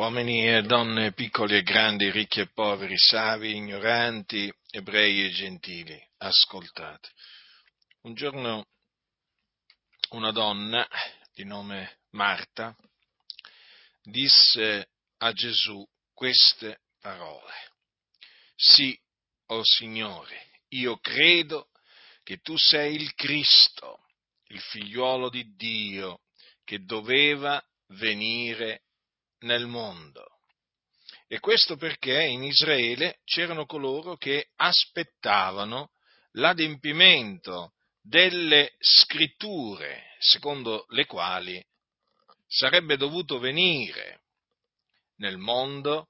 uomini e donne, piccoli e grandi, ricchi e poveri, savi, ignoranti, ebrei e gentili, ascoltate. Un giorno una donna di nome Marta disse a Gesù queste parole. Sì, o oh Signore, io credo che tu sei il Cristo, il figliuolo di Dio, che doveva venire nel mondo. E questo perché in Israele c'erano coloro che aspettavano l'adempimento delle scritture, secondo le quali sarebbe dovuto venire nel mondo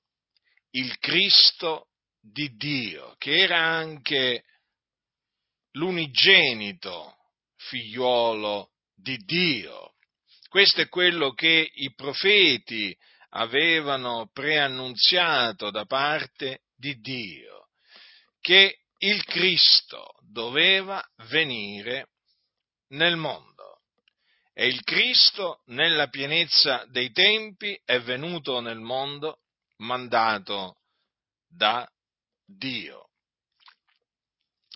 il Cristo di Dio, che era anche l'unigenito figliuolo di Dio. Questo è quello che i profeti avevano preannunziato da parte di Dio, che il Cristo doveva venire nel mondo. E il Cristo, nella pienezza dei tempi, è venuto nel mondo mandato da Dio.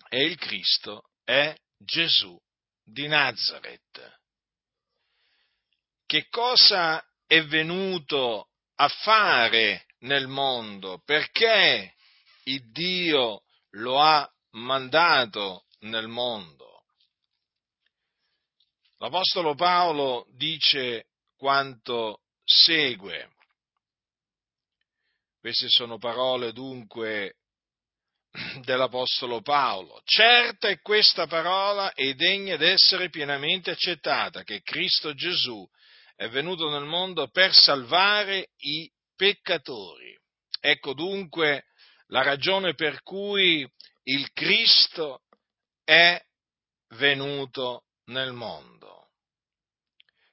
E il Cristo è Gesù di Nazareth. Che cosa è venuto a fare nel mondo, perché il Dio lo ha mandato nel mondo. L'Apostolo Paolo dice quanto segue. Queste sono parole dunque dell'Apostolo Paolo. Certa è questa parola e degna d'essere pienamente accettata, che Cristo Gesù è venuto nel mondo per salvare i peccatori. Ecco dunque la ragione per cui il Cristo è venuto nel mondo,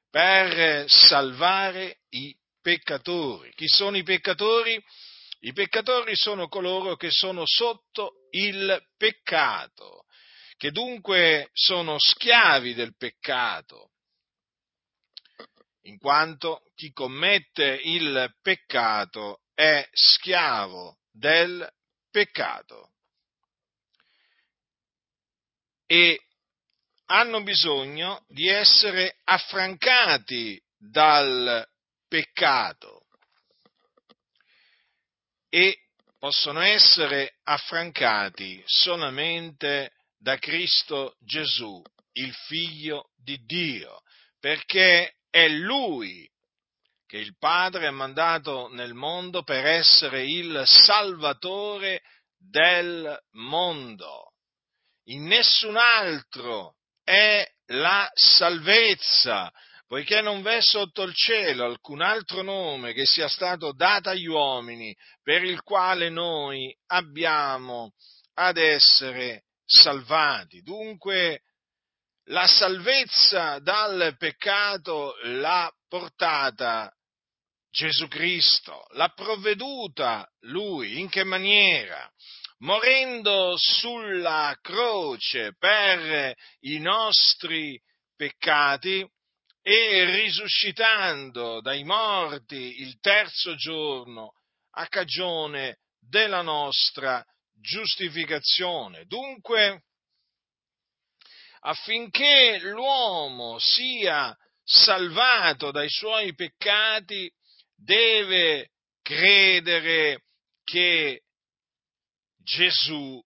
per salvare i peccatori. Chi sono i peccatori? I peccatori sono coloro che sono sotto il peccato, che dunque sono schiavi del peccato, in quanto chi commette il peccato è schiavo del peccato. E hanno bisogno di essere affrancati dal peccato e possono essere affrancati solamente da Cristo Gesù, il Figlio di Dio, perché è Lui che il Padre ha mandato nel mondo per essere il Salvatore del mondo. In nessun altro è la salvezza, poiché non v'è sotto il cielo alcun altro nome che sia stato dato agli uomini per il quale noi abbiamo ad essere salvati. Dunque la salvezza dal peccato l'ha portata Gesù Cristo, l'ha provveduta Lui, in che maniera? Morendo sulla croce per i nostri peccati e risuscitando dai morti il terzo giorno a cagione della nostra giustificazione. Dunque, affinché l'uomo sia salvato dai suoi peccati, deve credere che Gesù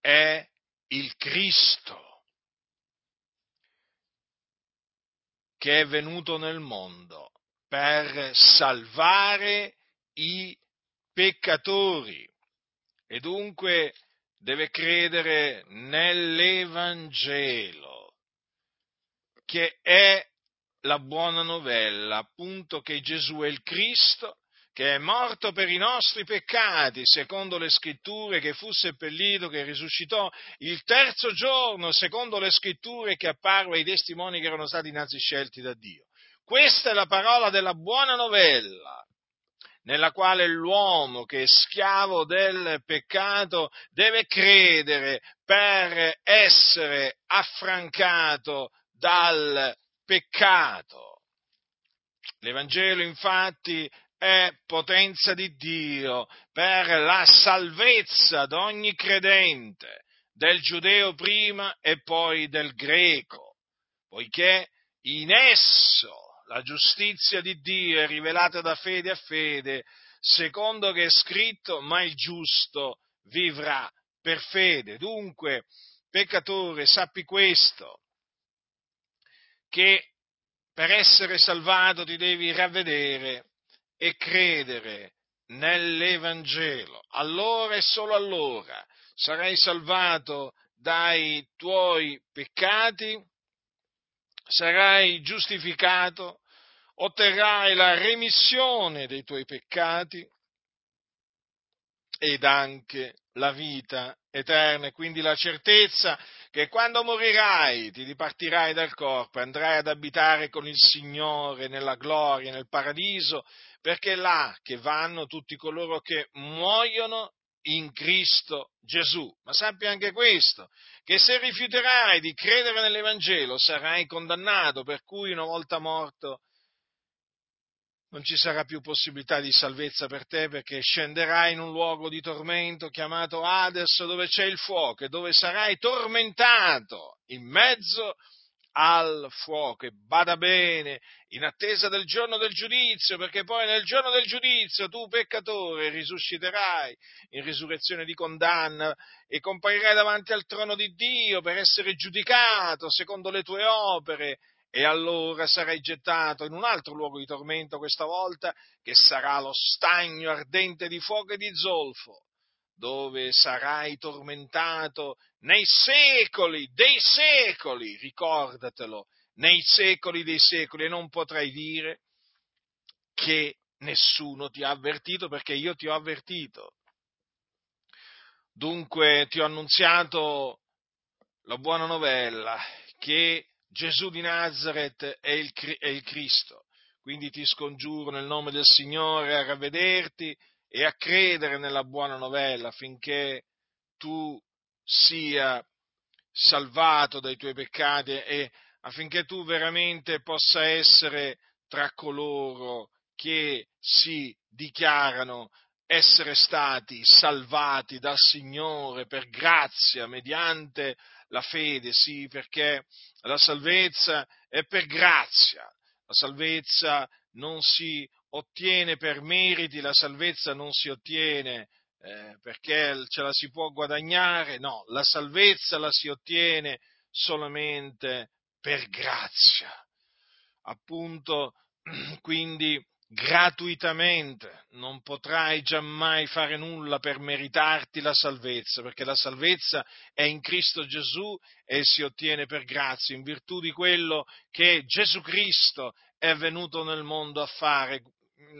è il Cristo, che è venuto nel mondo per salvare i peccatori. E dunque deve credere nell'Evangelo, che è la buona novella, appunto che Gesù è il Cristo, che è morto per i nostri peccati, secondo le scritture, che fu seppellito, che risuscitò il terzo giorno, secondo le scritture, che apparve ai testimoni che erano stati innanzi scelti da Dio. Questa è la parola della buona novella nella quale l'uomo che è schiavo del peccato deve credere per essere affrancato dal peccato. L'Evangelo infatti è potenza di Dio per la salvezza di ogni credente, del giudeo prima e poi del greco, poiché in esso la giustizia di Dio è rivelata da fede a fede, secondo che è scritto, ma il giusto vivrà per fede. Dunque, peccatore, sappi questo, che per essere salvato ti devi ravvedere e credere nell'Evangelo. Allora e solo allora sarai salvato dai tuoi peccati, sarai giustificato, otterrai la remissione dei tuoi peccati ed anche la vita eterna. E quindi la certezza che quando morirai ti dipartirai dal corpo andrai ad abitare con il Signore nella gloria, nel paradiso, perché è là che vanno tutti coloro che muoiono in Cristo Gesù. Ma sappi anche questo, che se rifiuterai di credere nell'Evangelo sarai condannato, per cui una volta morto non ci sarà più possibilità di salvezza per te perché scenderai in un luogo di tormento chiamato Hades dove c'è il fuoco e dove sarai tormentato in mezzo al fuoco e bada bene in attesa del giorno del giudizio perché poi nel giorno del giudizio tu peccatore risusciterai in risurrezione di condanna e comparirai davanti al trono di Dio per essere giudicato secondo le tue opere e allora sarai gettato in un altro luogo di tormento questa volta, che sarà lo stagno ardente di fuoco e di zolfo, dove sarai tormentato nei secoli dei secoli, ricordatelo, nei secoli dei secoli, e non potrai dire che nessuno ti ha avvertito perché io ti ho avvertito. Dunque ti ho annunziato la buona novella che Gesù di Nazareth è il, è il Cristo. Quindi ti scongiuro nel nome del Signore a ravvederti e a credere nella buona novella affinché tu sia salvato dai tuoi peccati e affinché tu veramente possa essere tra coloro che si dichiarano essere stati salvati dal Signore per grazia mediante la fede, sì, perché la salvezza è per grazia, la salvezza non si ottiene per meriti, la salvezza non si ottiene eh, perché ce la si può guadagnare, no, la salvezza la si ottiene solamente per grazia. Appunto, quindi gratuitamente, non potrai giammai fare nulla per meritarti la salvezza, perché la salvezza è in Cristo Gesù e si ottiene per grazia, in virtù di quello che Gesù Cristo è venuto nel mondo a fare,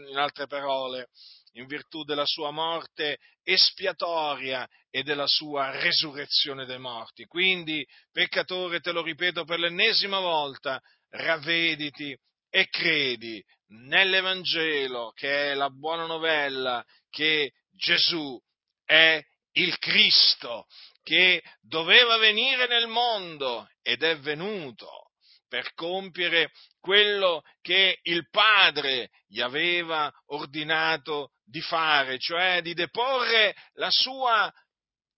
in altre parole, in virtù della sua morte espiatoria e della sua resurrezione dei morti. Quindi, peccatore, te lo ripeto per l'ennesima volta, ravvediti e credi nell'Evangelo, che è la buona novella, che Gesù è il Cristo, che doveva venire nel mondo ed è venuto per compiere quello che il Padre gli aveva ordinato di fare, cioè di deporre la sua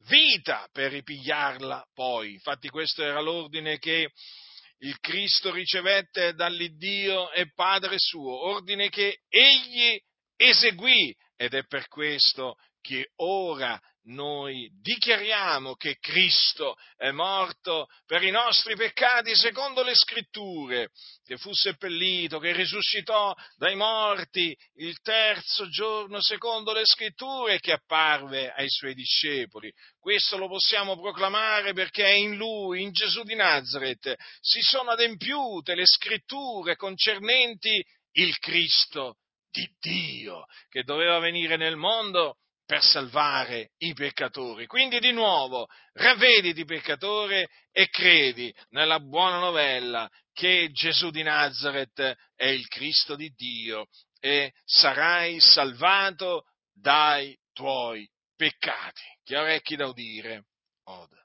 vita per ripigliarla poi. Infatti questo era l'ordine che il Cristo ricevette dall'Iddio e Padre suo, ordine che egli eseguì ed è per questo che ora noi dichiariamo che Cristo è morto per i nostri peccati secondo le scritture, che fu seppellito, che risuscitò dai morti il terzo giorno secondo le scritture e che apparve ai suoi discepoli. Questo lo possiamo proclamare perché in lui, in Gesù di Nazareth, si sono adempiute le scritture concernenti il Cristo di Dio, che doveva venire nel mondo per salvare i peccatori. Quindi di nuovo, ravvediti peccatore e credi nella buona novella che Gesù di Nazareth è il Cristo di Dio e sarai salvato dai tuoi peccati. Chi ha orecchi da udire, oda.